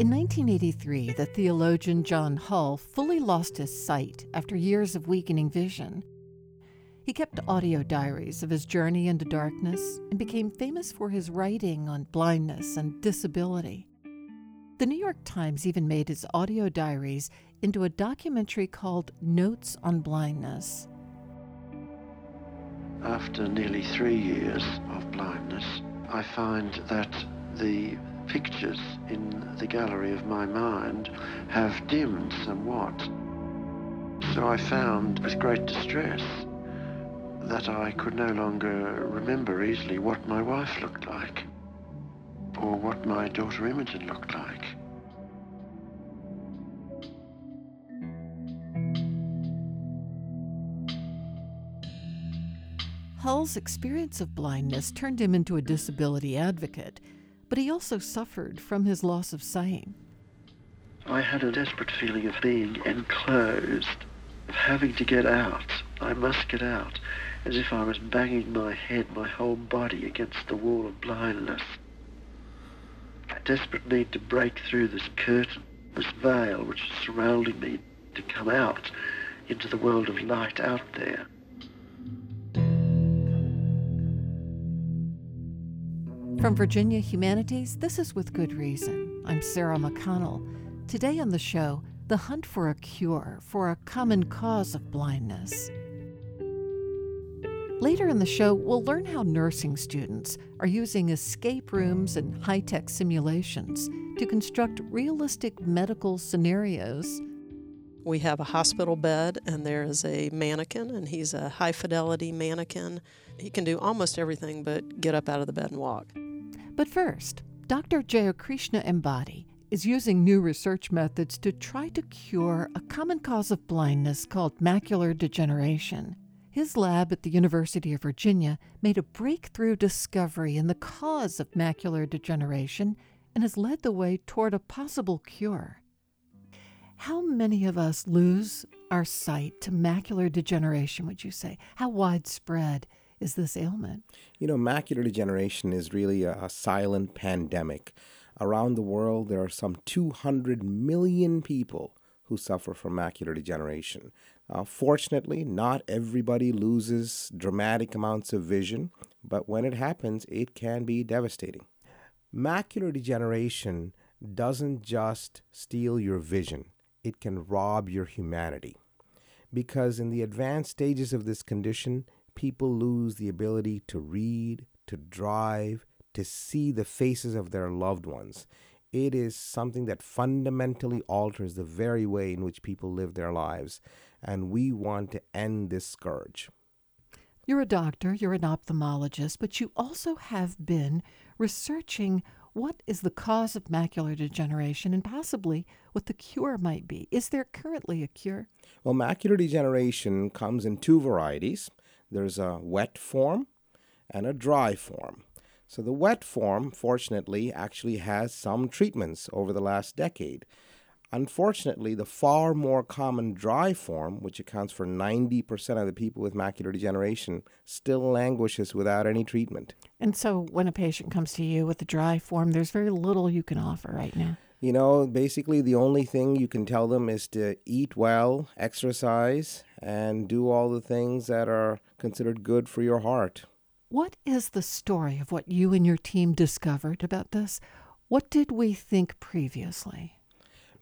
In 1983, the theologian John Hull fully lost his sight after years of weakening vision. He kept audio diaries of his journey into darkness and became famous for his writing on blindness and disability. The New York Times even made his audio diaries into a documentary called Notes on Blindness. After nearly three years of blindness, I find that the pictures in the gallery of my mind have dimmed somewhat. So I found with great distress that I could no longer remember easily what my wife looked like or what my daughter Imogen looked like. Hull's experience of blindness turned him into a disability advocate, but he also suffered from his loss of sight. I had a desperate feeling of being enclosed, of having to get out. I must get out, as if I was banging my head, my whole body against the wall of blindness. A desperate need to break through this curtain, this veil which is surrounding me, to come out into the world of light out there. From Virginia Humanities, this is With Good Reason. I'm Sarah McConnell. Today on the show, the hunt for a cure for a common cause of blindness. Later in the show, we'll learn how nursing students are using escape rooms and high tech simulations to construct realistic medical scenarios. We have a hospital bed, and there is a mannequin, and he's a high fidelity mannequin. He can do almost everything but get up out of the bed and walk. But first, Dr. Jayakrishna Ambati is using new research methods to try to cure a common cause of blindness called macular degeneration. His lab at the University of Virginia made a breakthrough discovery in the cause of macular degeneration and has led the way toward a possible cure. How many of us lose our sight to macular degeneration, would you say? How widespread is this ailment? You know, macular degeneration is really a, a silent pandemic. Around the world, there are some 200 million people who suffer from macular degeneration. Uh, fortunately, not everybody loses dramatic amounts of vision, but when it happens, it can be devastating. Macular degeneration doesn't just steal your vision, it can rob your humanity. Because in the advanced stages of this condition, people lose the ability to read, to drive, to see the faces of their loved ones. It is something that fundamentally alters the very way in which people live their lives, and we want to end this scourge. You're a doctor, you're an ophthalmologist, but you also have been researching what is the cause of macular degeneration and possibly what the cure might be. Is there currently a cure? Well, macular degeneration comes in two varieties there's a wet form and a dry form. So the wet form, fortunately, actually has some treatments over the last decade. Unfortunately, the far more common dry form, which accounts for 90% of the people with macular degeneration, still languishes without any treatment. And so when a patient comes to you with the dry form, there's very little you can offer right now. You know, basically, the only thing you can tell them is to eat well, exercise, and do all the things that are considered good for your heart. What is the story of what you and your team discovered about this? What did we think previously?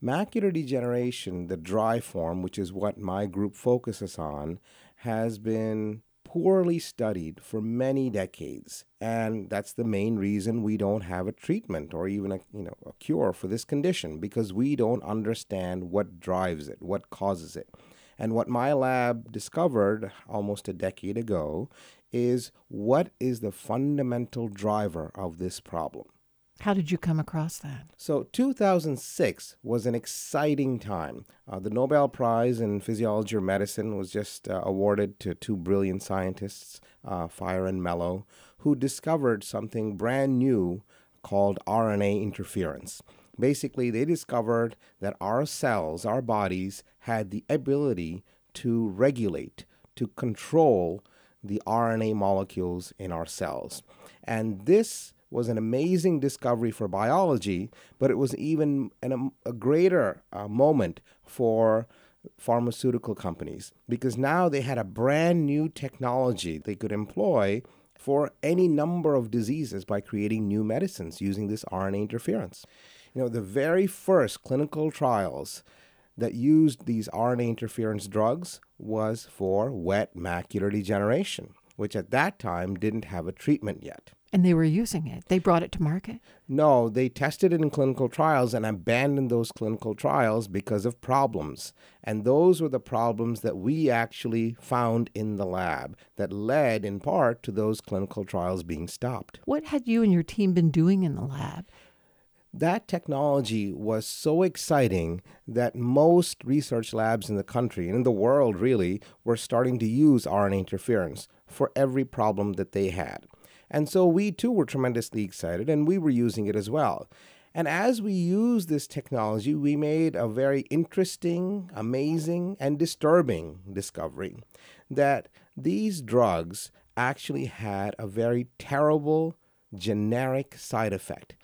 Macular degeneration, the dry form, which is what my group focuses on, has been poorly studied for many decades and that's the main reason we don't have a treatment or even a you know a cure for this condition because we don't understand what drives it what causes it. And what my lab discovered almost a decade ago is what is the fundamental driver of this problem how did you come across that? So, 2006 was an exciting time. Uh, the Nobel Prize in Physiology or Medicine was just uh, awarded to two brilliant scientists, uh, Fire and Mello, who discovered something brand new called RNA interference. Basically, they discovered that our cells, our bodies, had the ability to regulate, to control the RNA molecules in our cells. And this was an amazing discovery for biology, but it was even an, a greater uh, moment for pharmaceutical companies because now they had a brand new technology they could employ for any number of diseases by creating new medicines using this RNA interference. You know, the very first clinical trials that used these RNA interference drugs was for wet macular degeneration, which at that time didn't have a treatment yet. And they were using it. They brought it to market? No, they tested it in clinical trials and abandoned those clinical trials because of problems. And those were the problems that we actually found in the lab that led in part to those clinical trials being stopped. What had you and your team been doing in the lab? That technology was so exciting that most research labs in the country and in the world really were starting to use RNA interference for every problem that they had. And so we too were tremendously excited and we were using it as well. And as we used this technology, we made a very interesting, amazing, and disturbing discovery that these drugs actually had a very terrible generic side effect.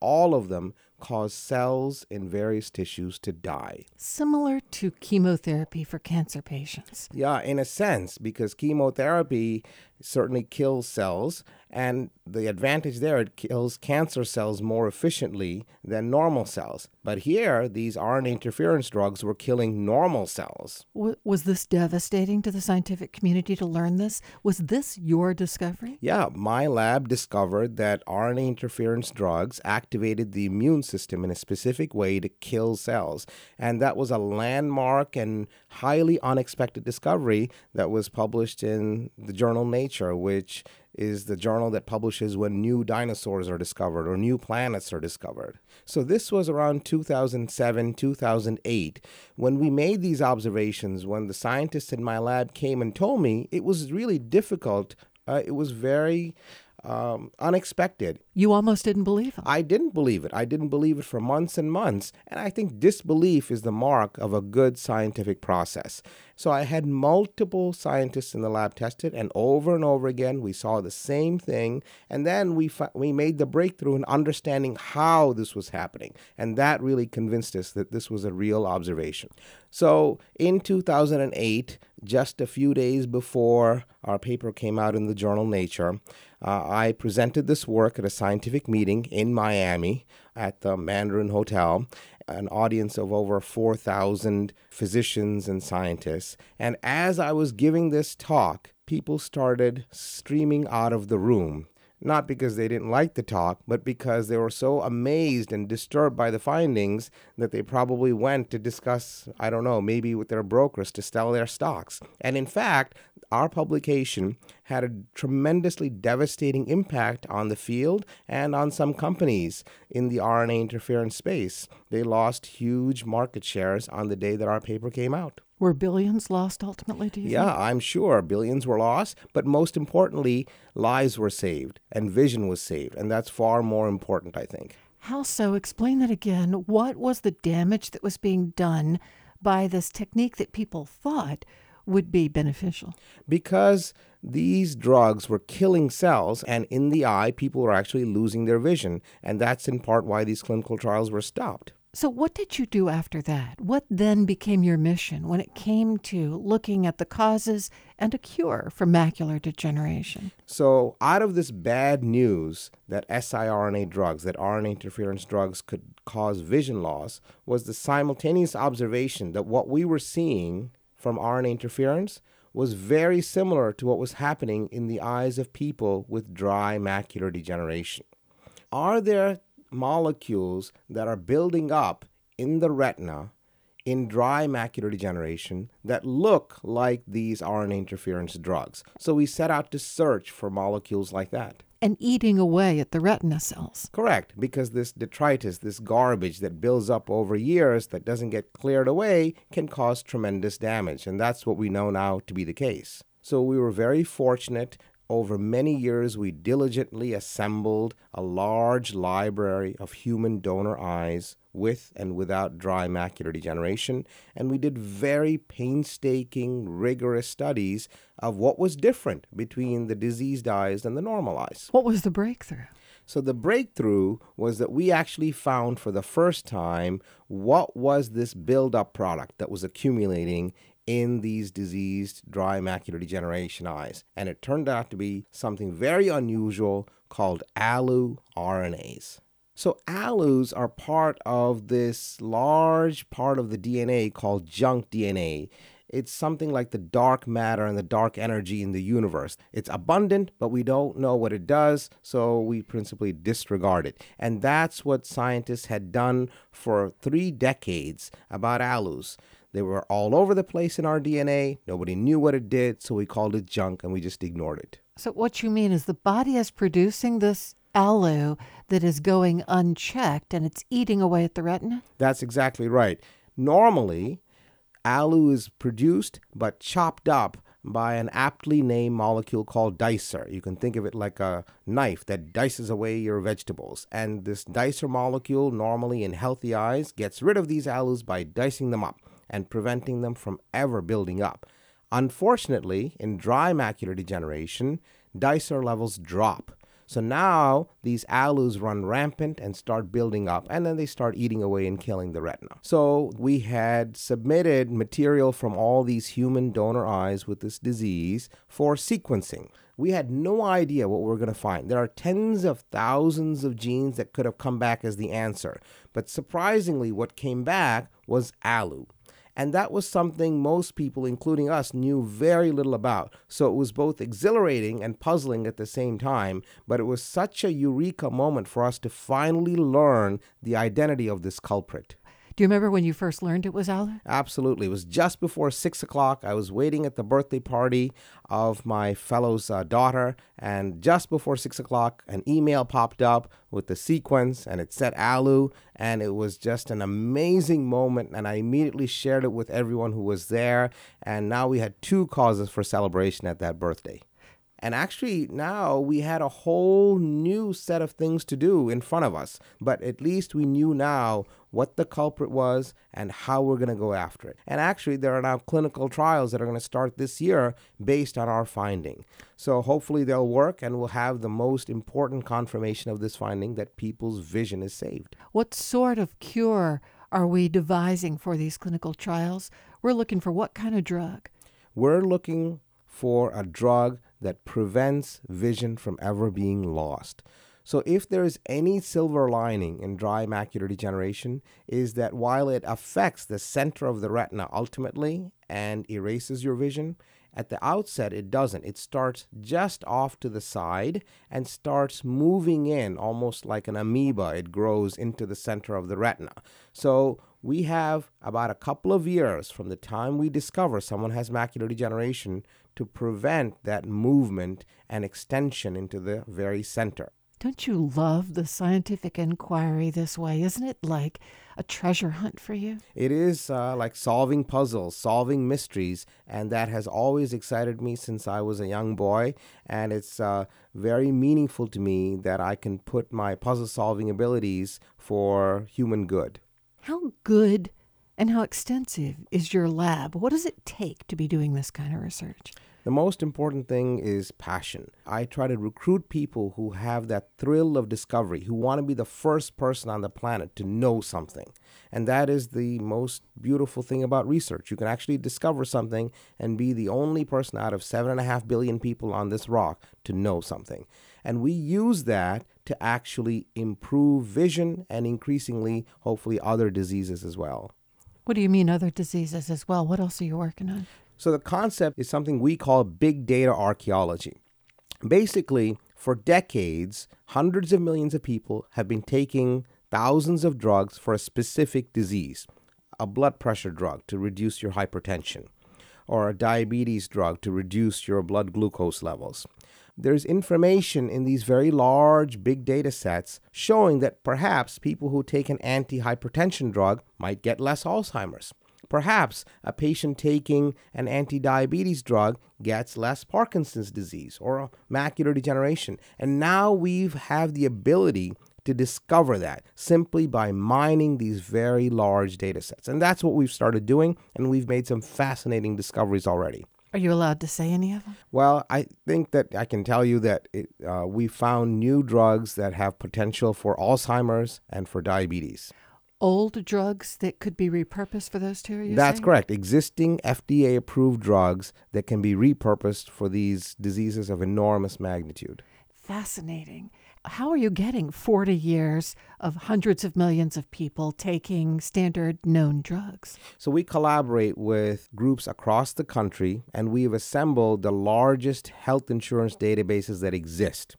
All of them cause cells in various tissues to die. Similar to chemotherapy for cancer patients. Yeah, in a sense, because chemotherapy certainly kills cells, and the advantage there, it kills cancer cells more efficiently than normal cells. But here, these RNA interference drugs were killing normal cells. W- was this devastating to the scientific community to learn this? Was this your discovery? Yeah, my lab discovered that RNA interference drugs activated the immune system in a specific way to kill cells. And that was a landmark and highly unexpected discovery that was published in the journal Nature, which is the journal that publishes when new dinosaurs are discovered or new planets are discovered. So this was around 2007, 2008 when we made these observations when the scientists in my lab came and told me it was really difficult uh, it was very um, unexpected. You almost didn't believe him. I didn't believe it. I didn't believe it for months and months. And I think disbelief is the mark of a good scientific process. So I had multiple scientists in the lab test it, and over and over again, we saw the same thing. And then we, fa- we made the breakthrough in understanding how this was happening. And that really convinced us that this was a real observation. So in 2008, just a few days before our paper came out in the journal Nature, uh, I presented this work at a scientific meeting in Miami at the Mandarin Hotel, an audience of over 4,000 physicians and scientists. And as I was giving this talk, people started streaming out of the room not because they didn't like the talk, but because they were so amazed and disturbed by the findings that they probably went to discuss, I don't know, maybe with their brokers to sell their stocks. And in fact, our publication had a tremendously devastating impact on the field and on some companies in the RNA interference space. They lost huge market shares on the day that our paper came out. Were billions lost ultimately, do you Yeah, think? I'm sure billions were lost, but most importantly, lives were saved and vision was saved. And that's far more important, I think. How so? Explain that again. What was the damage that was being done by this technique that people thought would be beneficial? Because these drugs were killing cells, and in the eye, people were actually losing their vision. And that's in part why these clinical trials were stopped. So, what did you do after that? What then became your mission when it came to looking at the causes and a cure for macular degeneration? So, out of this bad news that siRNA drugs, that RNA interference drugs could cause vision loss, was the simultaneous observation that what we were seeing from RNA interference was very similar to what was happening in the eyes of people with dry macular degeneration. Are there molecules that are building up in the retina in dry macular degeneration that look like these RNA interference drugs. So we set out to search for molecules like that. And eating away at the retina cells. Correct, because this detritus, this garbage that builds up over years that doesn't get cleared away, can cause tremendous damage. And that's what we know now to be the case. So we were very fortunate over many years, we diligently assembled a large library of human donor eyes with and without dry macular degeneration, and we did very painstaking, rigorous studies of what was different between the diseased eyes and the normal eyes. What was the breakthrough? So the breakthrough was that we actually found for the first time what was this buildup product that was accumulating in these diseased dry macular degeneration eyes. And it turned out to be something very unusual called ALU RNAs. So, ALUs are part of this large part of the DNA called junk DNA. It's something like the dark matter and the dark energy in the universe. It's abundant, but we don't know what it does, so we principally disregard it. And that's what scientists had done for three decades about ALUs. They were all over the place in our DNA. Nobody knew what it did, so we called it junk and we just ignored it. So, what you mean is the body is producing this ALU that is going unchecked and it's eating away at the retina? That's exactly right. Normally, ALU is produced but chopped up by an aptly named molecule called dicer. You can think of it like a knife that dices away your vegetables. And this dicer molecule, normally in healthy eyes, gets rid of these ALUs by dicing them up and preventing them from ever building up. Unfortunately, in dry macular degeneration, dicer levels drop. So now these ALUs run rampant and start building up, and then they start eating away and killing the retina. So we had submitted material from all these human donor eyes with this disease for sequencing. We had no idea what we were going to find. There are tens of thousands of genes that could have come back as the answer. But surprisingly, what came back was ALU. And that was something most people, including us, knew very little about. So it was both exhilarating and puzzling at the same time, but it was such a eureka moment for us to finally learn the identity of this culprit. Do you remember when you first learned it was ALU? Absolutely. It was just before six o'clock. I was waiting at the birthday party of my fellow's uh, daughter, and just before six o'clock, an email popped up with the sequence, and it said ALU, and it was just an amazing moment. And I immediately shared it with everyone who was there, and now we had two causes for celebration at that birthday. And actually, now we had a whole new set of things to do in front of us. But at least we knew now what the culprit was and how we're going to go after it. And actually, there are now clinical trials that are going to start this year based on our finding. So hopefully, they'll work and we'll have the most important confirmation of this finding that people's vision is saved. What sort of cure are we devising for these clinical trials? We're looking for what kind of drug? We're looking for a drug that prevents vision from ever being lost. So if there is any silver lining in dry macular degeneration is that while it affects the center of the retina ultimately and erases your vision, at the outset it doesn't. It starts just off to the side and starts moving in almost like an amoeba. It grows into the center of the retina. So we have about a couple of years from the time we discover someone has macular degeneration to prevent that movement and extension into the very center. Don't you love the scientific inquiry this way? Isn't it like a treasure hunt for you? It is uh, like solving puzzles, solving mysteries, and that has always excited me since I was a young boy. And it's uh, very meaningful to me that I can put my puzzle solving abilities for human good. How good and how extensive is your lab? What does it take to be doing this kind of research? The most important thing is passion. I try to recruit people who have that thrill of discovery, who want to be the first person on the planet to know something. And that is the most beautiful thing about research. You can actually discover something and be the only person out of seven and a half billion people on this rock to know something. And we use that to actually improve vision and increasingly, hopefully, other diseases as well. What do you mean, other diseases as well? What else are you working on? So the concept is something we call big data archaeology. Basically, for decades, hundreds of millions of people have been taking thousands of drugs for a specific disease a blood pressure drug to reduce your hypertension, or a diabetes drug to reduce your blood glucose levels. There's information in these very large big data sets showing that perhaps people who take an antihypertension drug might get less Alzheimer's Perhaps a patient taking an anti diabetes drug gets less Parkinson's disease or macular degeneration. And now we have the ability to discover that simply by mining these very large data sets. And that's what we've started doing, and we've made some fascinating discoveries already. Are you allowed to say any of them? Well, I think that I can tell you that it, uh, we found new drugs that have potential for Alzheimer's and for diabetes. Old drugs that could be repurposed for those two? That's saying? correct. Existing FDA approved drugs that can be repurposed for these diseases of enormous magnitude. Fascinating. How are you getting 40 years of hundreds of millions of people taking standard known drugs? So we collaborate with groups across the country and we've assembled the largest health insurance databases that exist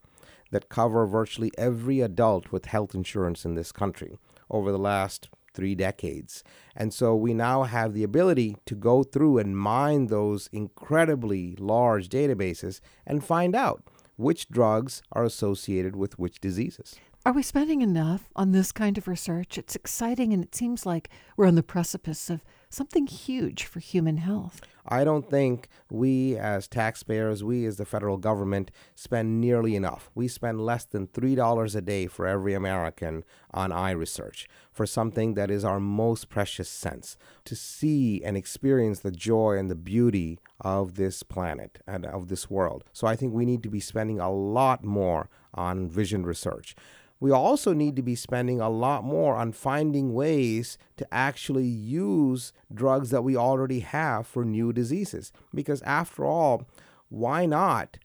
that cover virtually every adult with health insurance in this country over the last three decades. And so we now have the ability to go through and mine those incredibly large databases and find out which drugs are associated with which diseases. Are we spending enough on this kind of research? It's exciting and it seems like we're on the precipice of something huge for human health. I don't think we as taxpayers, we as the federal government, spend nearly enough. We spend less than $3 a day for every American on eye research for something that is our most precious sense to see and experience the joy and the beauty of this planet and of this world. So I think we need to be spending a lot more on vision research we also need to be spending a lot more on finding ways to actually use drugs that we already have for new diseases. Because after all, why not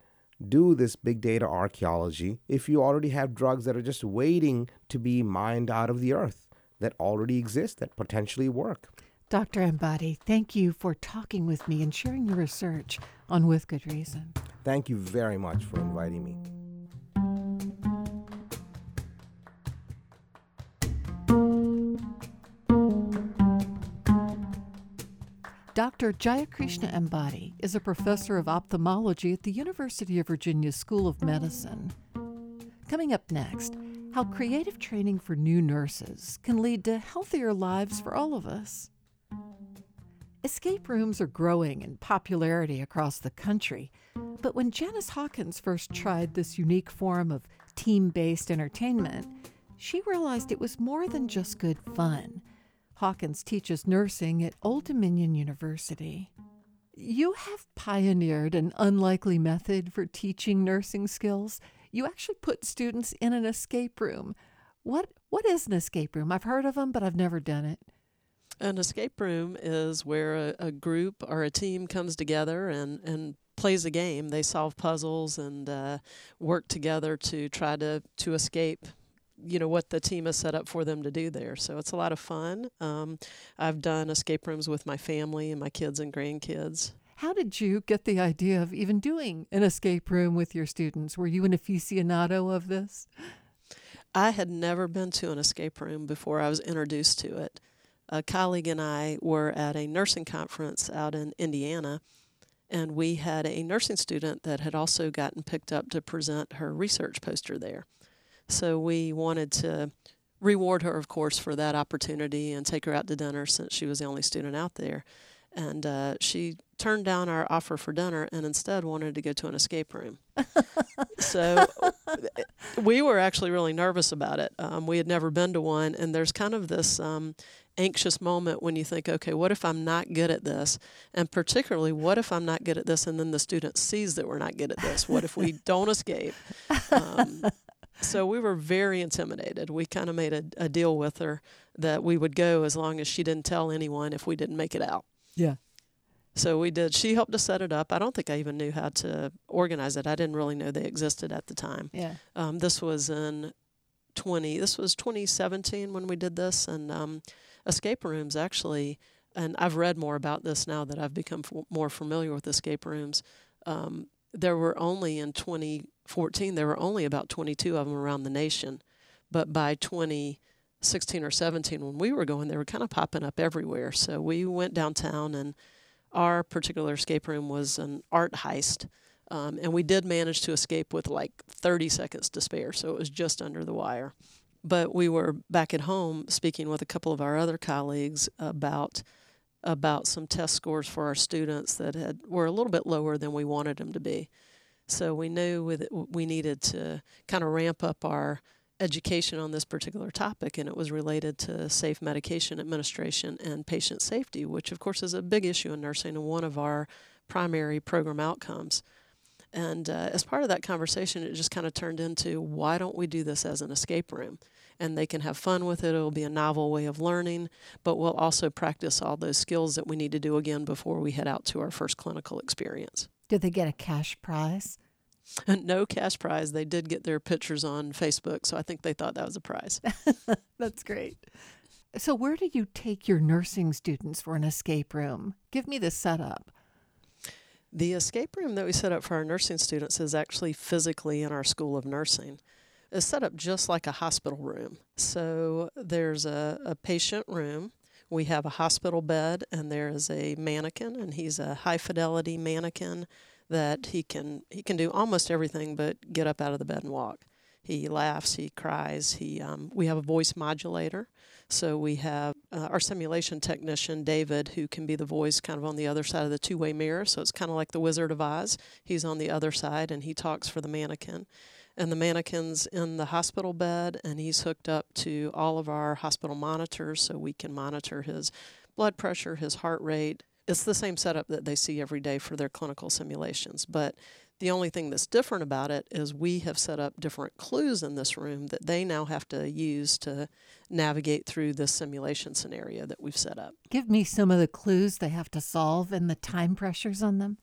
do this big data archaeology if you already have drugs that are just waiting to be mined out of the earth that already exist that potentially work? Dr. Ambati, thank you for talking with me and sharing your research on With Good Reason. Thank you very much for inviting me. Dr. Jayakrishna Ambati is a professor of ophthalmology at the University of Virginia School of Medicine. Coming up next, how creative training for new nurses can lead to healthier lives for all of us. Escape rooms are growing in popularity across the country, but when Janice Hawkins first tried this unique form of team based entertainment, she realized it was more than just good fun. Hawkins teaches nursing at Old Dominion University. You have pioneered an unlikely method for teaching nursing skills. You actually put students in an escape room. What what is an escape room? I've heard of them, but I've never done it. An escape room is where a, a group or a team comes together and, and plays a game. They solve puzzles and uh, work together to try to, to escape you know what the team has set up for them to do there. So it's a lot of fun. Um, I've done escape rooms with my family and my kids and grandkids. How did you get the idea of even doing an escape room with your students? Were you an aficionado of this? I had never been to an escape room before I was introduced to it. A colleague and I were at a nursing conference out in Indiana, and we had a nursing student that had also gotten picked up to present her research poster there. So we wanted to reward her, of course, for that opportunity and take her out to dinner since she was the only student out there. And uh, she turned down our offer for dinner and instead wanted to go to an escape room. so we were actually really nervous about it. Um, we had never been to one, and there's kind of this um, anxious moment when you think, okay, what if I'm not good at this? And particularly, what if I'm not good at this and then the student sees that we're not good at this? What if we don't escape? Um, so we were very intimidated. We kind of made a, a deal with her that we would go as long as she didn't tell anyone if we didn't make it out. Yeah. So we did. She helped us set it up. I don't think I even knew how to organize it. I didn't really know they existed at the time. Yeah. Um, this was in 20. This was 2017 when we did this, and um, escape rooms actually. And I've read more about this now that I've become f- more familiar with escape rooms. Um, there were only in 2014 there were only about 22 of them around the nation, but by 2016 or 17 when we were going, they were kind of popping up everywhere. So we went downtown, and our particular escape room was an art heist. Um, and we did manage to escape with like 30 seconds to spare, so it was just under the wire. But we were back at home speaking with a couple of our other colleagues about about some test scores for our students that had were a little bit lower than we wanted them to be. So we knew with we needed to kind of ramp up our education on this particular topic, and it was related to safe medication administration and patient safety, which of course is a big issue in nursing and one of our primary program outcomes. And uh, as part of that conversation, it just kind of turned into why don't we do this as an escape room? And they can have fun with it. It'll be a novel way of learning, but we'll also practice all those skills that we need to do again before we head out to our first clinical experience. Did they get a cash prize? Uh, no cash prize. They did get their pictures on Facebook, so I think they thought that was a prize. That's great. So, where do you take your nursing students for an escape room? Give me the setup. The escape room that we set up for our nursing students is actually physically in our School of Nursing. It's set up just like a hospital room. So there's a, a patient room. We have a hospital bed, and there is a mannequin, and he's a high fidelity mannequin that he can he can do almost everything but get up out of the bed and walk. He laughs, he cries. He um, we have a voice modulator so we have uh, our simulation technician, David, who can be the voice kind of on the other side of the two way mirror. So it's kind of like the Wizard of Oz. He's on the other side and he talks for the mannequin. And the mannequin's in the hospital bed and he's hooked up to all of our hospital monitors so we can monitor his blood pressure, his heart rate. It's the same setup that they see every day for their clinical simulations, but the only thing that's different about it is we have set up different clues in this room that they now have to use to navigate through this simulation scenario that we've set up. Give me some of the clues they have to solve and the time pressures on them.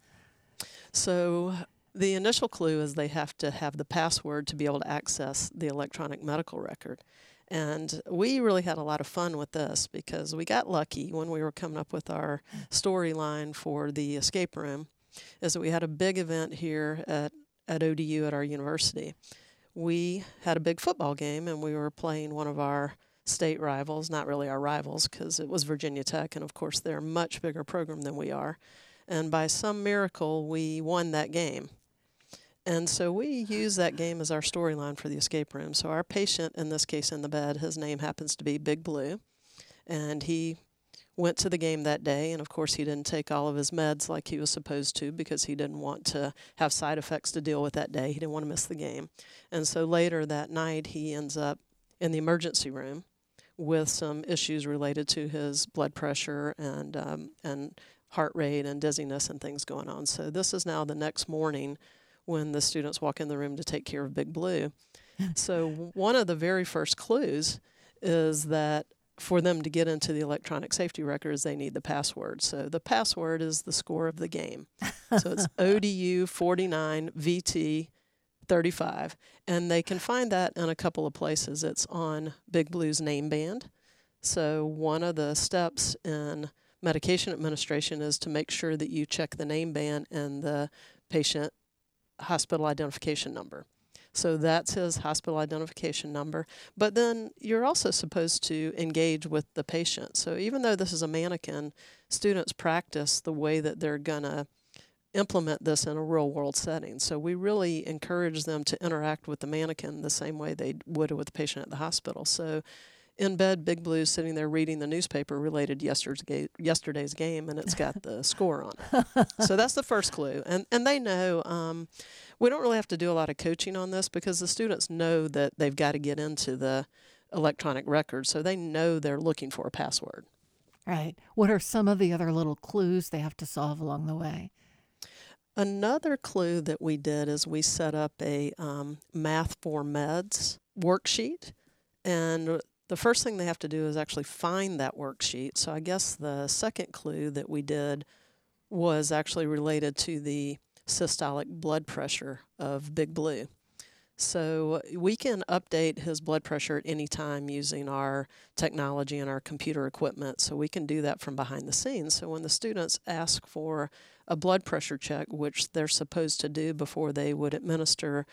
So, the initial clue is they have to have the password to be able to access the electronic medical record. And we really had a lot of fun with this because we got lucky when we were coming up with our storyline for the escape room is that we had a big event here at, at ODU at our university. We had a big football game and we were playing one of our state rivals, not really our rivals because it was Virginia Tech, and of course they're a much bigger program than we are. And by some miracle, we won that game. And so we use that game as our storyline for the escape room. So our patient, in this case in the bed, his name happens to be Big Blue, and he went to the game that day, and of course, he didn't take all of his meds like he was supposed to because he didn't want to have side effects to deal with that day. He didn't want to miss the game. And so later that night, he ends up in the emergency room with some issues related to his blood pressure and, um, and heart rate and dizziness and things going on. So this is now the next morning when the students walk in the room to take care of Big Blue. so one of the very first clues is that for them to get into the electronic safety records, they need the password. So the password is the score of the game. So it's ODU 49 VT 35. And they can find that in a couple of places. It's on Big Blue's name band. So one of the steps in medication administration is to make sure that you check the name band and the patient hospital identification number. So that's his hospital identification number. But then you're also supposed to engage with the patient. So even though this is a mannequin, students practice the way that they're going to implement this in a real world setting. So we really encourage them to interact with the mannequin the same way they would with the patient at the hospital. So in bed, Big Blue's sitting there reading the newspaper related yesterday's yesterday's game, and it's got the score on it. So that's the first clue, and and they know. Um, we don't really have to do a lot of coaching on this because the students know that they've got to get into the electronic record, so they know they're looking for a password. Right. What are some of the other little clues they have to solve along the way? Another clue that we did is we set up a um, math for meds worksheet, and the first thing they have to do is actually find that worksheet. So I guess the second clue that we did was actually related to the systolic blood pressure of Big Blue. So we can update his blood pressure at any time using our technology and our computer equipment. So we can do that from behind the scenes. So when the students ask for a blood pressure check, which they're supposed to do before they would administer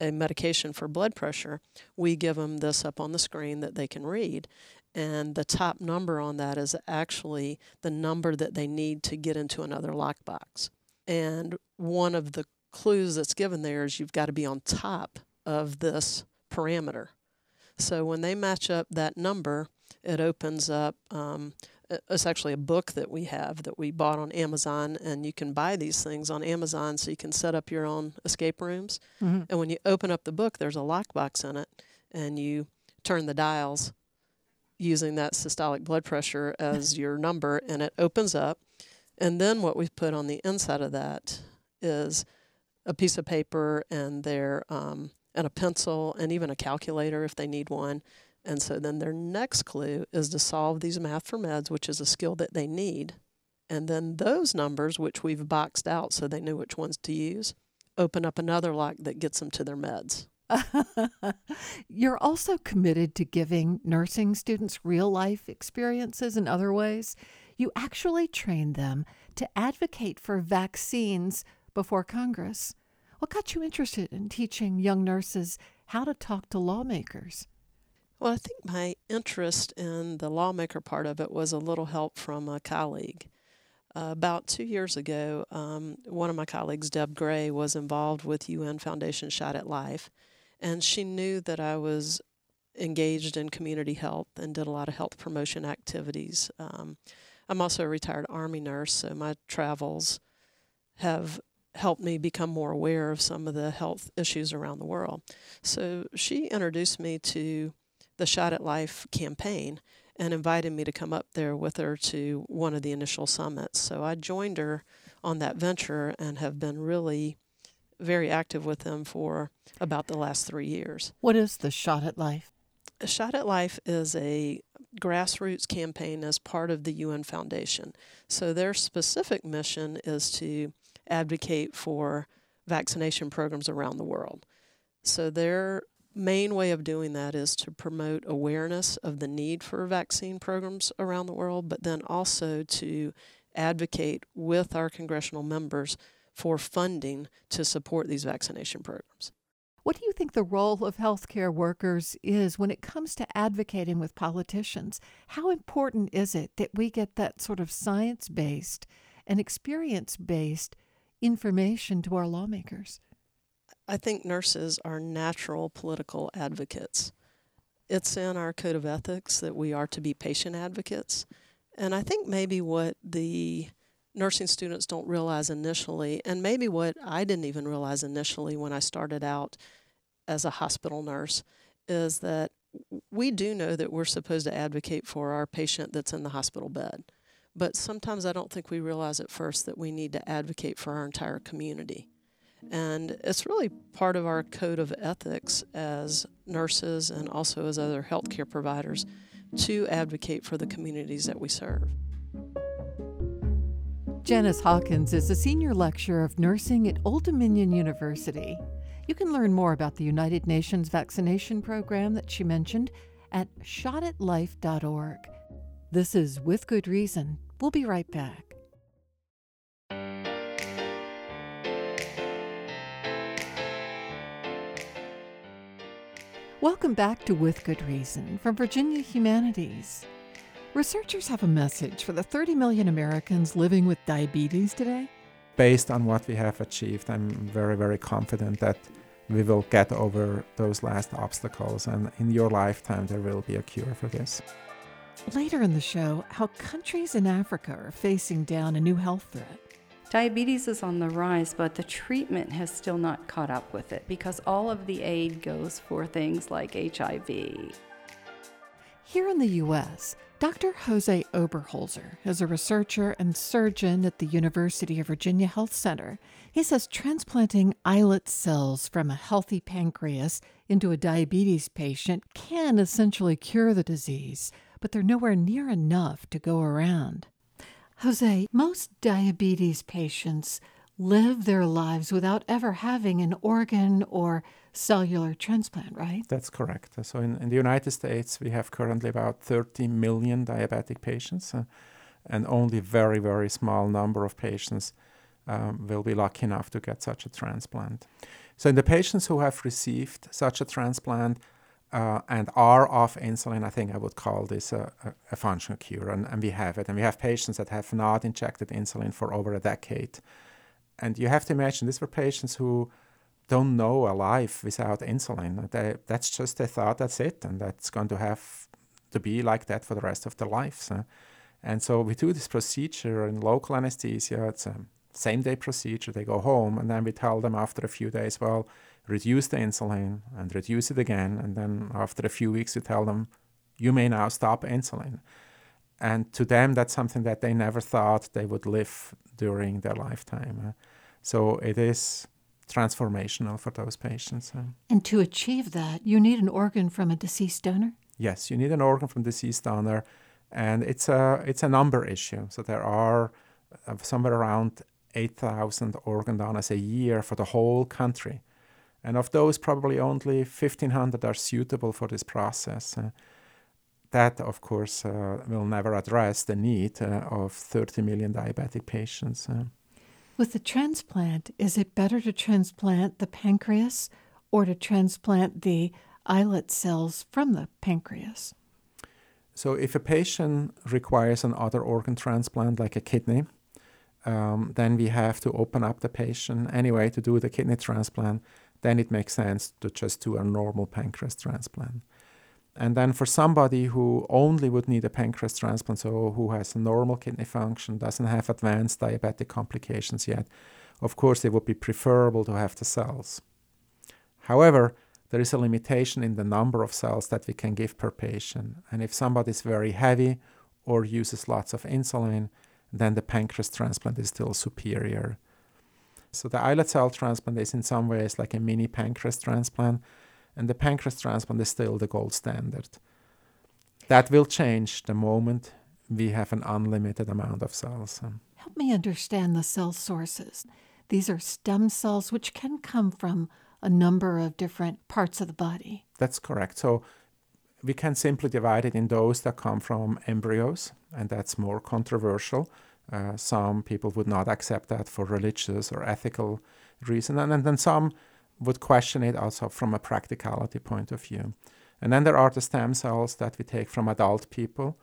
a medication for blood pressure, we give them this up on the screen that they can read. And the top number on that is actually the number that they need to get into another lockbox. And one of the clues that's given there is you've got to be on top of this parameter. So when they match up that number, it opens up um, it's actually a book that we have that we bought on Amazon, and you can buy these things on Amazon so you can set up your own escape rooms. Mm-hmm. And when you open up the book, there's a lockbox in it, and you turn the dials using that systolic blood pressure as your number, and it opens up. And then what we've put on the inside of that is a piece of paper and their um, and a pencil and even a calculator if they need one and so then their next clue is to solve these math for meds, which is a skill that they need. And then those numbers, which we've boxed out so they know which ones to use, open up another lock that gets them to their meds. You're also committed to giving nursing students real life experiences in other ways. You actually train them to advocate for vaccines before Congress. What got you interested in teaching young nurses how to talk to lawmakers? Well, I think my interest in the lawmaker part of it was a little help from a colleague. Uh, about two years ago, um, one of my colleagues, Deb Gray, was involved with UN Foundation Shot at Life, and she knew that I was engaged in community health and did a lot of health promotion activities. Um, I'm also a retired Army nurse, so my travels have helped me become more aware of some of the health issues around the world. So she introduced me to the Shot at Life campaign and invited me to come up there with her to one of the initial summits. So I joined her on that venture and have been really very active with them for about the last three years. What is the Shot at Life? Shot at Life is a grassroots campaign as part of the UN Foundation. So their specific mission is to advocate for vaccination programs around the world. So their main way of doing that is to promote awareness of the need for vaccine programs around the world, but then also to advocate with our congressional members for funding to support these vaccination programs. What do you think the role of healthcare workers is when it comes to advocating with politicians? How important is it that we get that sort of science based and experience based information to our lawmakers? I think nurses are natural political advocates. It's in our code of ethics that we are to be patient advocates. And I think maybe what the nursing students don't realize initially, and maybe what I didn't even realize initially when I started out as a hospital nurse, is that we do know that we're supposed to advocate for our patient that's in the hospital bed. But sometimes I don't think we realize at first that we need to advocate for our entire community. And it's really part of our code of ethics as nurses and also as other healthcare providers to advocate for the communities that we serve. Janice Hawkins is a senior lecturer of nursing at Old Dominion University. You can learn more about the United Nations vaccination program that she mentioned at shotatlife.org. This is With Good Reason. We'll be right back. Welcome back to With Good Reason from Virginia Humanities. Researchers have a message for the 30 million Americans living with diabetes today. Based on what we have achieved, I'm very, very confident that we will get over those last obstacles, and in your lifetime, there will be a cure for this. Later in the show, how countries in Africa are facing down a new health threat. Diabetes is on the rise, but the treatment has still not caught up with it because all of the aid goes for things like HIV. Here in the U.S., Dr. Jose Oberholzer is a researcher and surgeon at the University of Virginia Health Center. He says transplanting islet cells from a healthy pancreas into a diabetes patient can essentially cure the disease, but they're nowhere near enough to go around. Jose, most diabetes patients live their lives without ever having an organ or cellular transplant, right? That's correct. So in, in the United States, we have currently about 30 million diabetic patients, uh, and only very, very small number of patients um, will be lucky enough to get such a transplant. So in the patients who have received such a transplant, uh, and are off insulin, I think I would call this a, a, a, functional cure. And, and we have it. And we have patients that have not injected insulin for over a decade. And you have to imagine these were patients who don't know a life without insulin. They, that's just they thought that's it, and that's going to have to be like that for the rest of their lives. Uh, And so we do this procedure in local anesthesia. It's a same day procedure. They go home, and then we tell them after a few days, well, reduce the insulin and reduce it again. And then after a few weeks, you tell them, you may now stop insulin. And to them, that's something that they never thought they would live during their lifetime. So it is transformational for those patients. And to achieve that, you need an organ from a deceased donor? Yes, you need an organ from deceased donor, and it's a it's a number issue. So there are uh, somewhere around 8,000 organ donors a year for the whole country. And of those, probably only 1,500 are suitable for this process. Uh, that, of course, uh, will never address the need uh, of 30 million diabetic patients. Uh. With the transplant, is it better to transplant the pancreas or to transplant the islet cells from the pancreas? So, if a patient requires an other organ transplant, like a kidney, um, then we have to open up the patient anyway to do the kidney transplant. Then it makes sense to just do a normal pancreas transplant. And then for somebody who only would need a pancreas transplant, so who has normal kidney function, doesn't have advanced diabetic complications yet, of course it would be preferable to have the cells. However, there is a limitation in the number of cells that we can give per patient. And if somebody is very heavy or uses lots of insulin, then the pancreas transplant is still superior. So the islet cell transplant is in some ways like a mini pancreas transplant and the pancreas transplant is still the gold standard. That will change the moment we have an unlimited amount of cells. Um. Help me understand the cell sources. These are stem cells which can come from a number of different parts of the body. That's correct. So we can simply divide it in those that come from embryos, and that's more controversial. Uh, some people would not accept that for religious or ethical reason, and, and then some would question it also from a practicality point of view. And then there are the stem cells that we take from adult people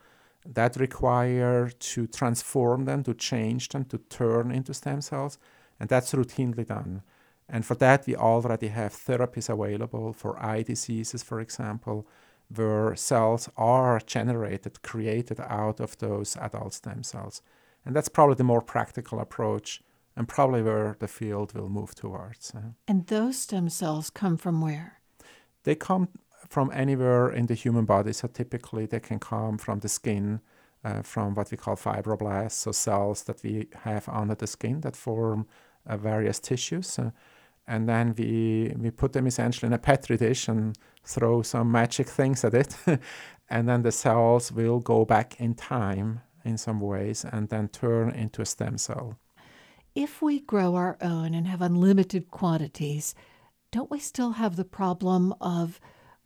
that require to transform them, to change them, to turn into stem cells, and that's routinely done. And for that, we already have therapies available for eye diseases, for example, where cells are generated, created out of those adult stem cells. And that's probably the more practical approach and probably where the field will move towards. And those stem cells come from where? They come from anywhere in the human body. So typically they can come from the skin, uh, from what we call fibroblasts, so cells that we have under the skin that form uh, various tissues. Uh, and then we, we put them essentially in a petri dish and throw some magic things at it. and then the cells will go back in time in some ways and then turn into a stem cell if we grow our own and have unlimited quantities, don't we still have the problem of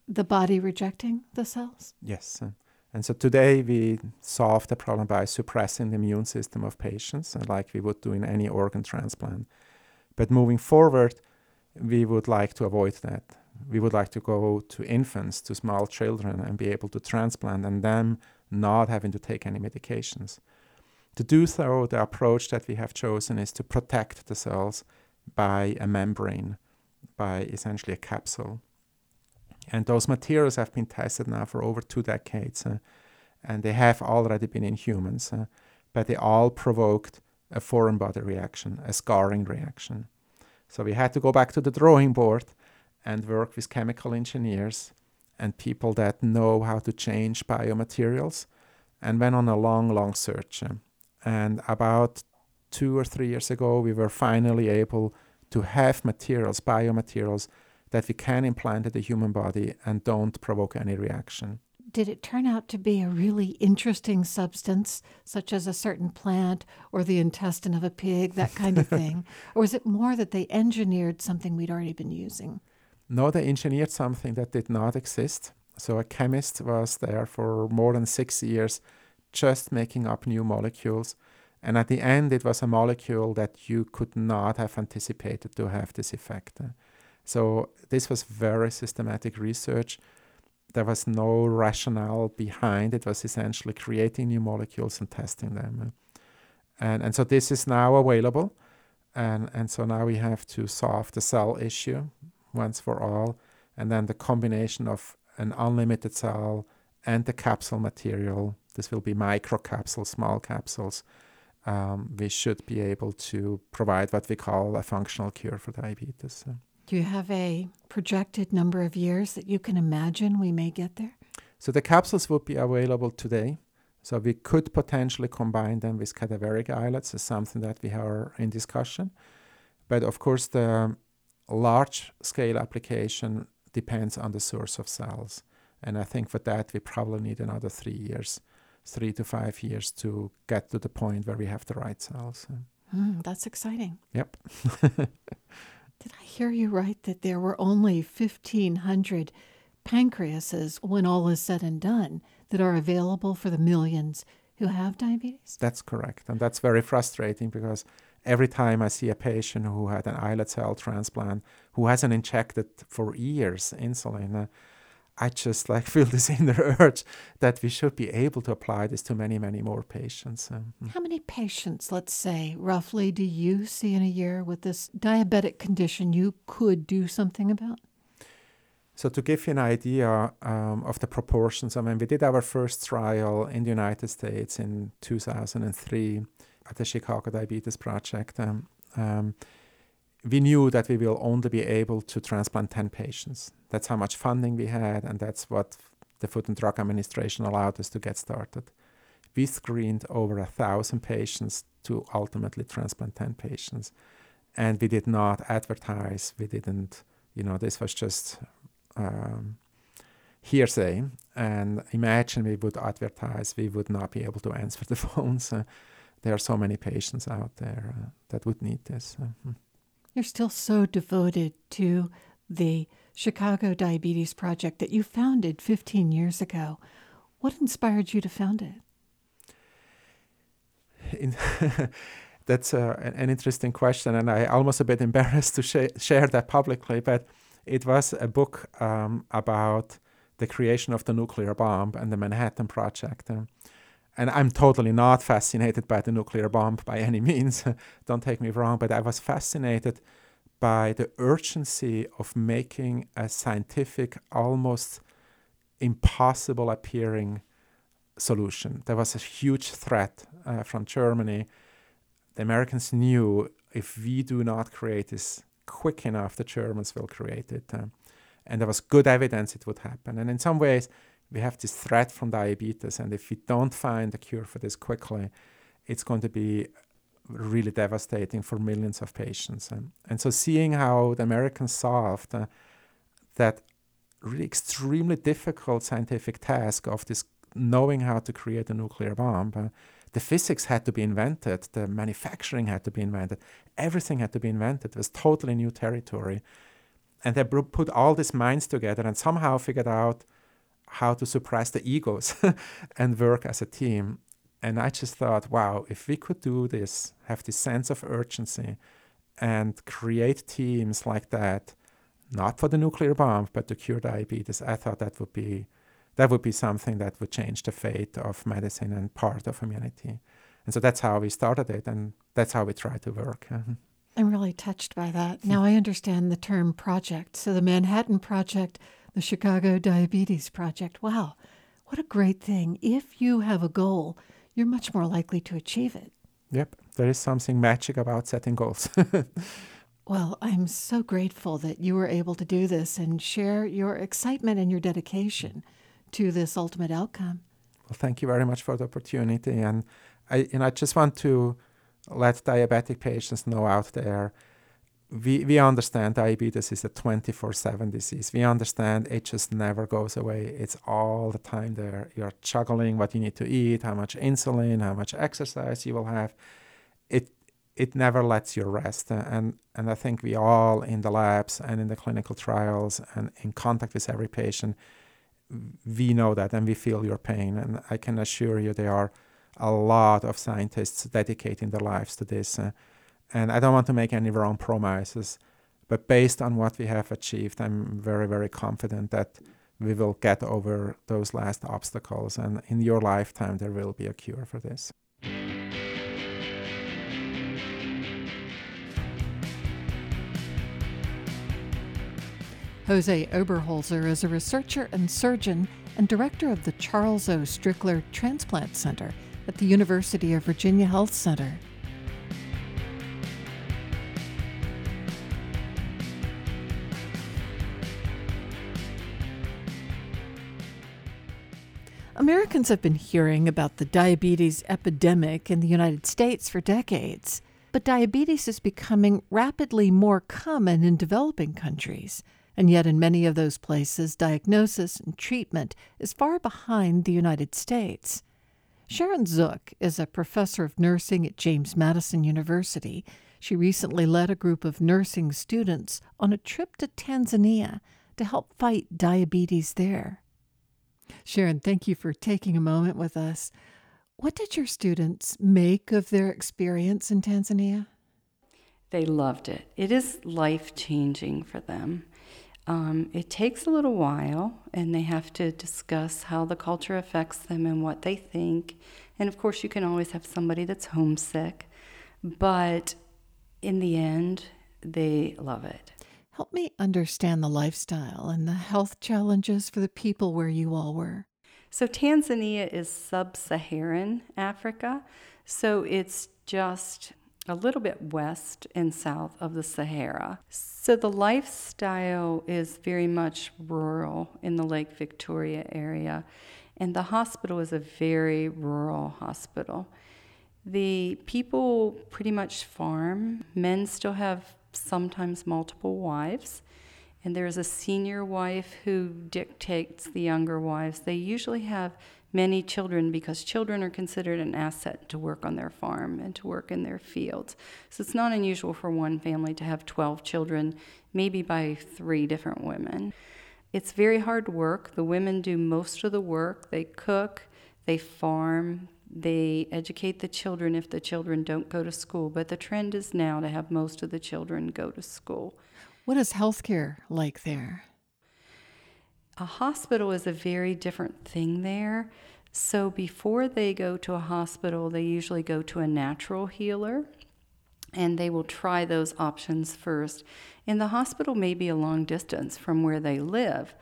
the body rejecting the cells? Yes. And so today we solve the problem by suppressing the immune system of patients, uh, like we would do in any organ transplant. But moving forward, we would like to avoid that. We would like to go to infants, to small children, and be able to transplant and them not having to take any medications. To do so, the approach that we have chosen is to protect the cells by a membrane, by essentially a capsule. And those materials have been tested now for over two decades, uh, and they have already been in humans, uh, but they all provoked a foreign body reaction, a scarring reaction. So we had to go back to the drawing board and work with chemical engineers and people that know how to change biomaterials and went on a long, long search. Uh, and about two or three years ago, we were finally able to have materials, biomaterials, that we can implant in the human body and don't provoke any reaction. Did it turn out to be a really interesting substance, such as a certain plant or the intestine of a pig, that kind of thing? or was it more that they engineered something we'd already been using? No, they engineered something that did not exist. So a chemist was there for more than six years just making up new molecules. And at the end, it was a molecule that you could not have anticipated to have this effect. So this was very systematic research. There was no rationale behind it. was essentially creating new molecules and testing them. And, and so this is now available. And, and so now we have to solve the cell issue once for all. And then the combination of an unlimited cell and the capsule material this will be micro capsules, small capsules. Um, we should be able to provide what we call a functional cure for diabetes. Do you have a projected number of years that you can imagine we may get there? So the capsules would be available today. So we could potentially combine them with cadaveric islets as something that we are in discussion. But of course, the large scale application depends on the source of cells. And I think for that, we probably need another three years, three to five years to get to the point where we have the right cells. Mm, that's exciting. Yep. Did I hear you right that there were only 1,500 pancreases when all is said and done that are available for the millions who have diabetes? That's correct. And that's very frustrating because every time I see a patient who had an islet cell transplant who hasn't injected for years insulin, uh, I just like feel this inner urge that we should be able to apply this to many, many more patients. Um, How many patients, let's say, roughly, do you see in a year with this diabetic condition you could do something about? So to give you an idea um, of the proportions, I mean, we did our first trial in the United States in 2003 at the Chicago Diabetes Project. Um, um, we knew that we will only be able to transplant 10 patients. That's how much funding we had, and that's what the Food and Drug Administration allowed us to get started. We screened over a thousand patients to ultimately transplant 10 patients. And we did not advertise, we didn't, you know, this was just um, hearsay. And imagine we would advertise, we would not be able to answer the phones. Uh, there are so many patients out there uh, that would need this. Uh, You're still so devoted to the Chicago Diabetes Project that you founded 15 years ago. What inspired you to found it? In that's uh, an interesting question, and I almost a bit embarrassed to sh- share that publicly. But it was a book um, about the creation of the nuclear bomb and the Manhattan Project. Um, and I'm totally not fascinated by the nuclear bomb by any means. Don't take me wrong, but I was fascinated by the urgency of making a scientific, almost impossible appearing solution. There was a huge threat uh, from Germany. The Americans knew if we do not create this quick enough, the Germans will create it. Um, and there was good evidence it would happen. And in some ways, we have this threat from diabetes. And if we don't find a cure for this quickly, it's going to be really devastating for millions of patients. And, and so seeing how the Americans solved uh, that really extremely difficult scientific task of this knowing how to create a nuclear bomb, uh, the physics had to be invented, the manufacturing had to be invented, everything had to be invented. It was totally new territory. And they put all these minds together and somehow figured out how to suppress the egos and work as a team. And I just thought, wow, if we could do this, have this sense of urgency, and create teams like that, not for the nuclear bomb, but to cure diabetes, I thought that would be that would be something that would change the fate of medicine and part of humanity. And so that's how we started it, and that's how we try to work. Mm-hmm. I'm really touched by that. Hmm. Now I understand the term project. So the Manhattan Project, the Chicago Diabetes Project. Wow, what a great thing. If you have a goal, you're much more likely to achieve it. Yep, there is something magic about setting goals. well, I'm so grateful that you were able to do this and share your excitement and your dedication to this ultimate outcome. Well, thank you very much for the opportunity. And I, and I just want to let diabetic patients know out there we, we understand diabetes is a 24 7 disease. We understand it just never goes away. It's all the time there. You're juggling what you need to eat, how much insulin, how much exercise you will have. It, it never lets you rest. And, and I think we all in the labs and in the clinical trials and in contact with every patient, we know that and we feel your pain. And I can assure you there are a lot of scientists dedicating their lives to this. Uh, and I don't want to make any wrong promises, but based on what we have achieved, I'm very, very confident that we will get over those last obstacles. And in your lifetime, there will be a cure for this. Jose Oberholzer is a researcher and surgeon and director of the Charles O. Strickler Transplant Center at the University of Virginia Health Center. Americans have been hearing about the diabetes epidemic in the United States for decades, but diabetes is becoming rapidly more common in developing countries. And yet, in many of those places, diagnosis and treatment is far behind the United States. Sharon Zook is a professor of nursing at James Madison University. She recently led a group of nursing students on a trip to Tanzania to help fight diabetes there. Sharon, thank you for taking a moment with us. What did your students make of their experience in Tanzania? They loved it. It is life changing for them. Um, it takes a little while, and they have to discuss how the culture affects them and what they think. And of course, you can always have somebody that's homesick, but in the end, they love it. Help me understand the lifestyle and the health challenges for the people where you all were. So, Tanzania is sub Saharan Africa, so it's just a little bit west and south of the Sahara. So, the lifestyle is very much rural in the Lake Victoria area, and the hospital is a very rural hospital. The people pretty much farm. Men still have sometimes multiple wives. And there's a senior wife who dictates the younger wives. They usually have many children because children are considered an asset to work on their farm and to work in their fields. So it's not unusual for one family to have 12 children, maybe by three different women. It's very hard work. The women do most of the work. They cook, they farm, they educate the children if the children don't go to school, but the trend is now to have most of the children go to school. What is healthcare like there? A hospital is a very different thing there. So before they go to a hospital, they usually go to a natural healer and they will try those options first. And the hospital may be a long distance from where they live.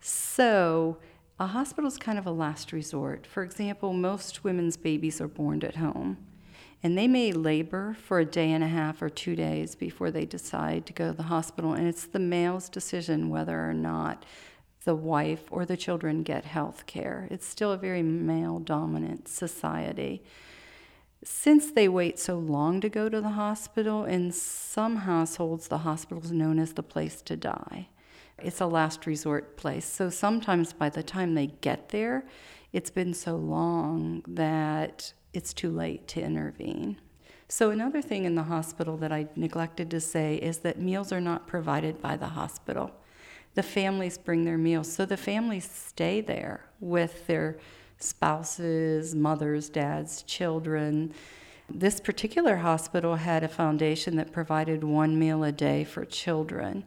So a hospital is kind of a last resort. For example, most women's babies are born at home, and they may labor for a day and a half or two days before they decide to go to the hospital, and it's the male's decision whether or not the wife or the children get health care. It's still a very male dominant society. Since they wait so long to go to the hospital, in some households, the hospital is known as the place to die. It's a last resort place. So sometimes by the time they get there, it's been so long that it's too late to intervene. So, another thing in the hospital that I neglected to say is that meals are not provided by the hospital. The families bring their meals. So, the families stay there with their spouses, mothers, dads, children. This particular hospital had a foundation that provided one meal a day for children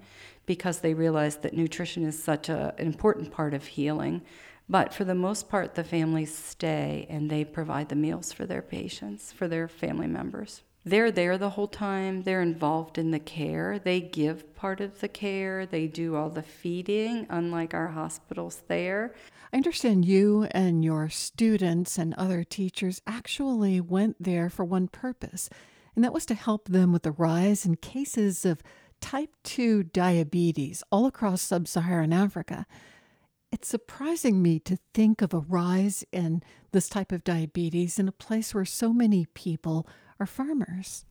because they realized that nutrition is such a, an important part of healing. But for the most part, the families stay and they provide the meals for their patients, for their family members. They're there the whole time. They're involved in the care. They give part of the care. They do all the feeding, unlike our hospitals there. I understand you and your students and other teachers actually went there for one purpose, and that was to help them with the rise in cases of type 2 diabetes all across sub Saharan Africa. It's surprising me to think of a rise in this type of diabetes in a place where so many people are farmers.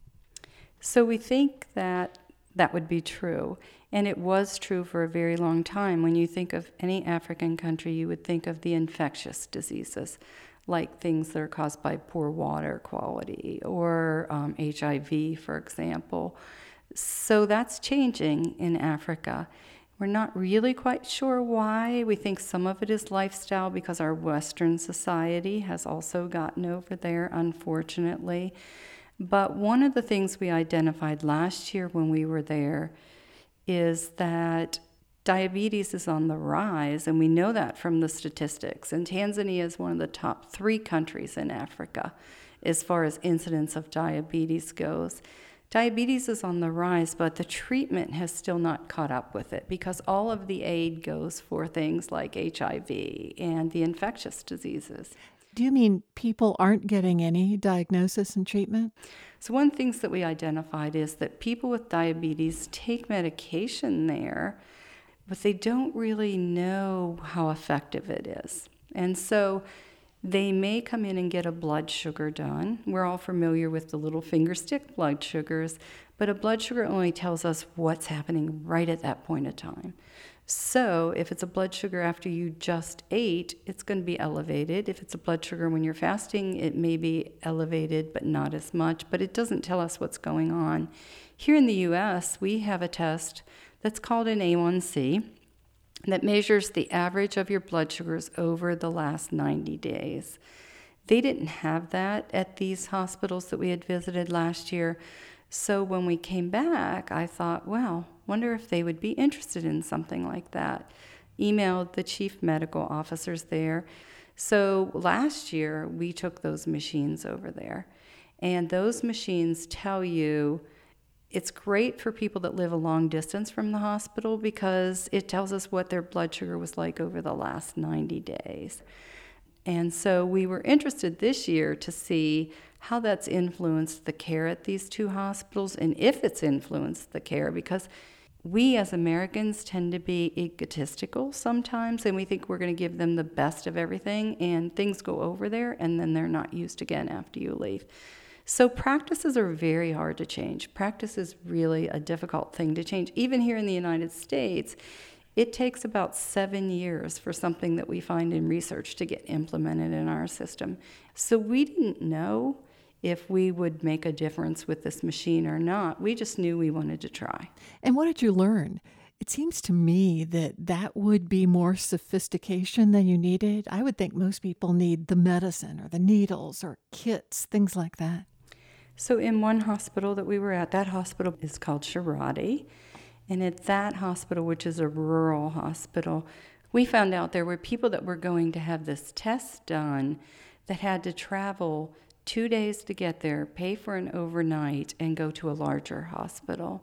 So we think that that would be true. And it was true for a very long time. When you think of any African country, you would think of the infectious diseases, like things that are caused by poor water quality or um, HIV, for example. So that's changing in Africa. We're not really quite sure why. We think some of it is lifestyle because our Western society has also gotten over there, unfortunately. But one of the things we identified last year when we were there is that diabetes is on the rise, and we know that from the statistics. And Tanzania is one of the top three countries in Africa as far as incidence of diabetes goes. Diabetes is on the rise, but the treatment has still not caught up with it because all of the aid goes for things like HIV and the infectious diseases. Do you mean people aren't getting any diagnosis and treatment? So, one of the things that we identified is that people with diabetes take medication there, but they don't really know how effective it is. And so, they may come in and get a blood sugar done. We're all familiar with the little finger stick blood sugars, but a blood sugar only tells us what's happening right at that point of time. So, if it's a blood sugar after you just ate, it's going to be elevated. If it's a blood sugar when you're fasting, it may be elevated, but not as much. But it doesn't tell us what's going on. Here in the US, we have a test that's called an A1C that measures the average of your blood sugars over the last 90 days. They didn't have that at these hospitals that we had visited last year. So when we came back, I thought, well, wonder if they would be interested in something like that. Emailed the chief medical officers there. So last year, we took those machines over there. And those machines tell you it's great for people that live a long distance from the hospital because it tells us what their blood sugar was like over the last 90 days. And so we were interested this year to see how that's influenced the care at these two hospitals and if it's influenced the care because we as Americans tend to be egotistical sometimes and we think we're going to give them the best of everything and things go over there and then they're not used again after you leave. So, practices are very hard to change. Practice is really a difficult thing to change. Even here in the United States, it takes about seven years for something that we find in research to get implemented in our system. So, we didn't know if we would make a difference with this machine or not. We just knew we wanted to try. And what did you learn? It seems to me that that would be more sophistication than you needed. I would think most people need the medicine or the needles or kits, things like that. So, in one hospital that we were at, that hospital is called Shirati. And at that hospital, which is a rural hospital, we found out there were people that were going to have this test done that had to travel two days to get there, pay for an overnight, and go to a larger hospital.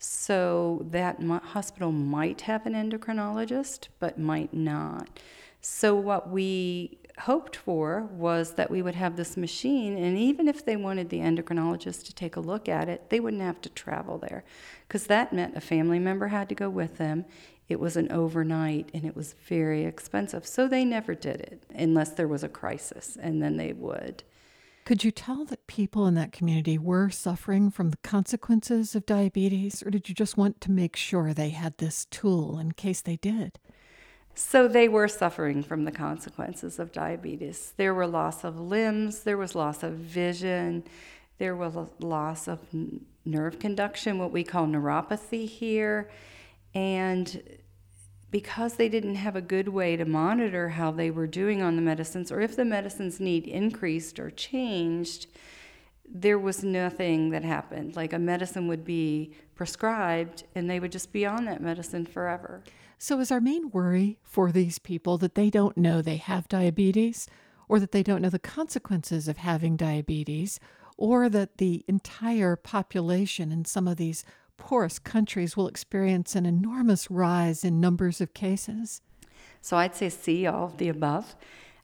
So that hospital might have an endocrinologist, but might not. So, what we hoped for was that we would have this machine, and even if they wanted the endocrinologist to take a look at it, they wouldn't have to travel there because that meant a family member had to go with them. It was an overnight and it was very expensive. So they never did it unless there was a crisis, and then they would. Could you tell that people in that community were suffering from the consequences of diabetes, or did you just want to make sure they had this tool in case they did? So they were suffering from the consequences of diabetes. There were loss of limbs, there was loss of vision, there was loss of nerve conduction, what we call neuropathy here. And because they didn't have a good way to monitor how they were doing on the medicines or if the medicines need increased or changed, there was nothing that happened. Like a medicine would be prescribed and they would just be on that medicine forever. So, is our main worry for these people that they don't know they have diabetes, or that they don't know the consequences of having diabetes, or that the entire population in some of these poorest countries will experience an enormous rise in numbers of cases? So, I'd say C, all of the above.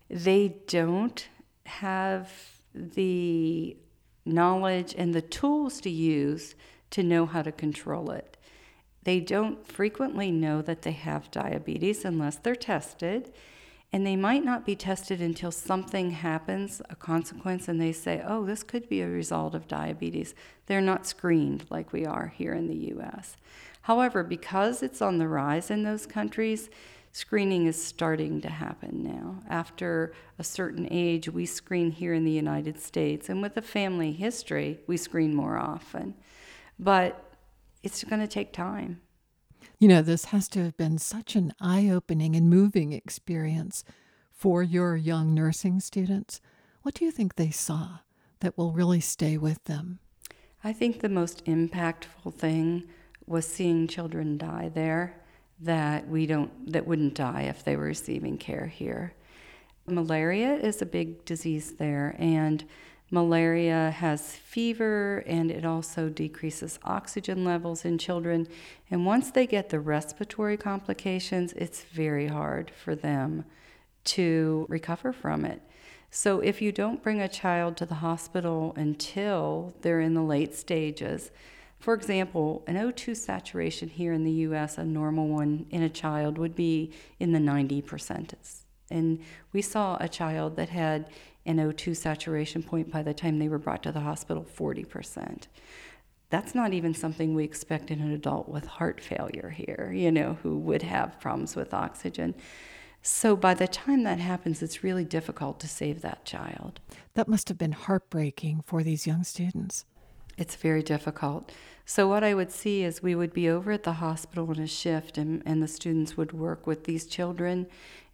They don't have the knowledge and the tools to use to know how to control it. They don't frequently know that they have diabetes unless they're tested. And they might not be tested until something happens, a consequence, and they say, oh, this could be a result of diabetes. They're not screened like we are here in the US. However, because it's on the rise in those countries, screening is starting to happen now. After a certain age, we screen here in the United States, and with a family history, we screen more often. But it's going to take time. You know, this has to have been such an eye opening and moving experience for your young nursing students. What do you think they saw that will really stay with them? I think the most impactful thing was seeing children die there that we don't that wouldn't die if they were receiving care here. Malaria is a big disease there and Malaria has fever and it also decreases oxygen levels in children. And once they get the respiratory complications, it's very hard for them to recover from it. So, if you don't bring a child to the hospital until they're in the late stages, for example, an O2 saturation here in the US, a normal one in a child would be in the 90%. And we saw a child that had an O2 saturation point by the time they were brought to the hospital 40%. That's not even something we expect in an adult with heart failure here, you know, who would have problems with oxygen. So by the time that happens, it's really difficult to save that child. That must have been heartbreaking for these young students. It's very difficult. So, what I would see is we would be over at the hospital in a shift, and, and the students would work with these children,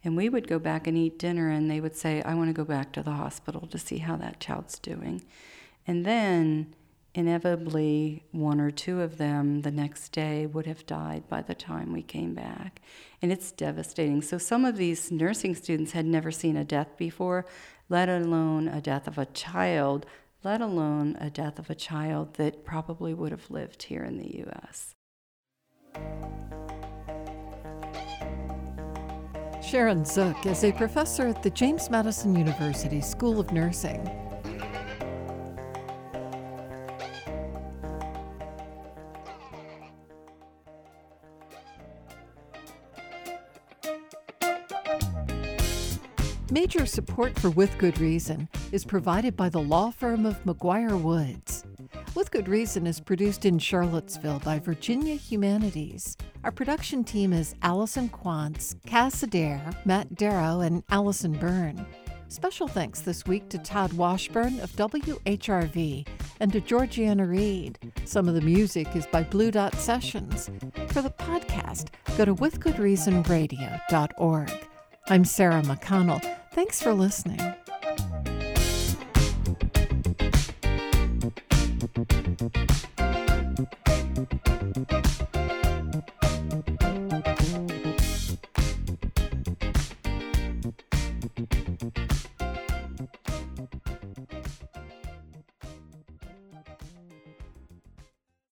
and we would go back and eat dinner, and they would say, I want to go back to the hospital to see how that child's doing. And then inevitably one or two of them the next day would have died by the time we came back. And it's devastating. So some of these nursing students had never seen a death before, let alone a death of a child, let alone a death of a child that probably would have lived here in the US. Sharon Zook is a professor at the James Madison University School of Nursing. Major support for With Good Reason is provided by the law firm of McGuire Woods. With Good Reason is produced in Charlottesville by Virginia Humanities. Our production team is Allison Quantz, Cass Adair, Matt Darrow, and Allison Byrne. Special thanks this week to Todd Washburn of WHRV and to Georgiana Reed. Some of the music is by Blue Dot Sessions. For the podcast, go to withgoodreasonradio.org. I'm Sarah McConnell. Thanks for listening.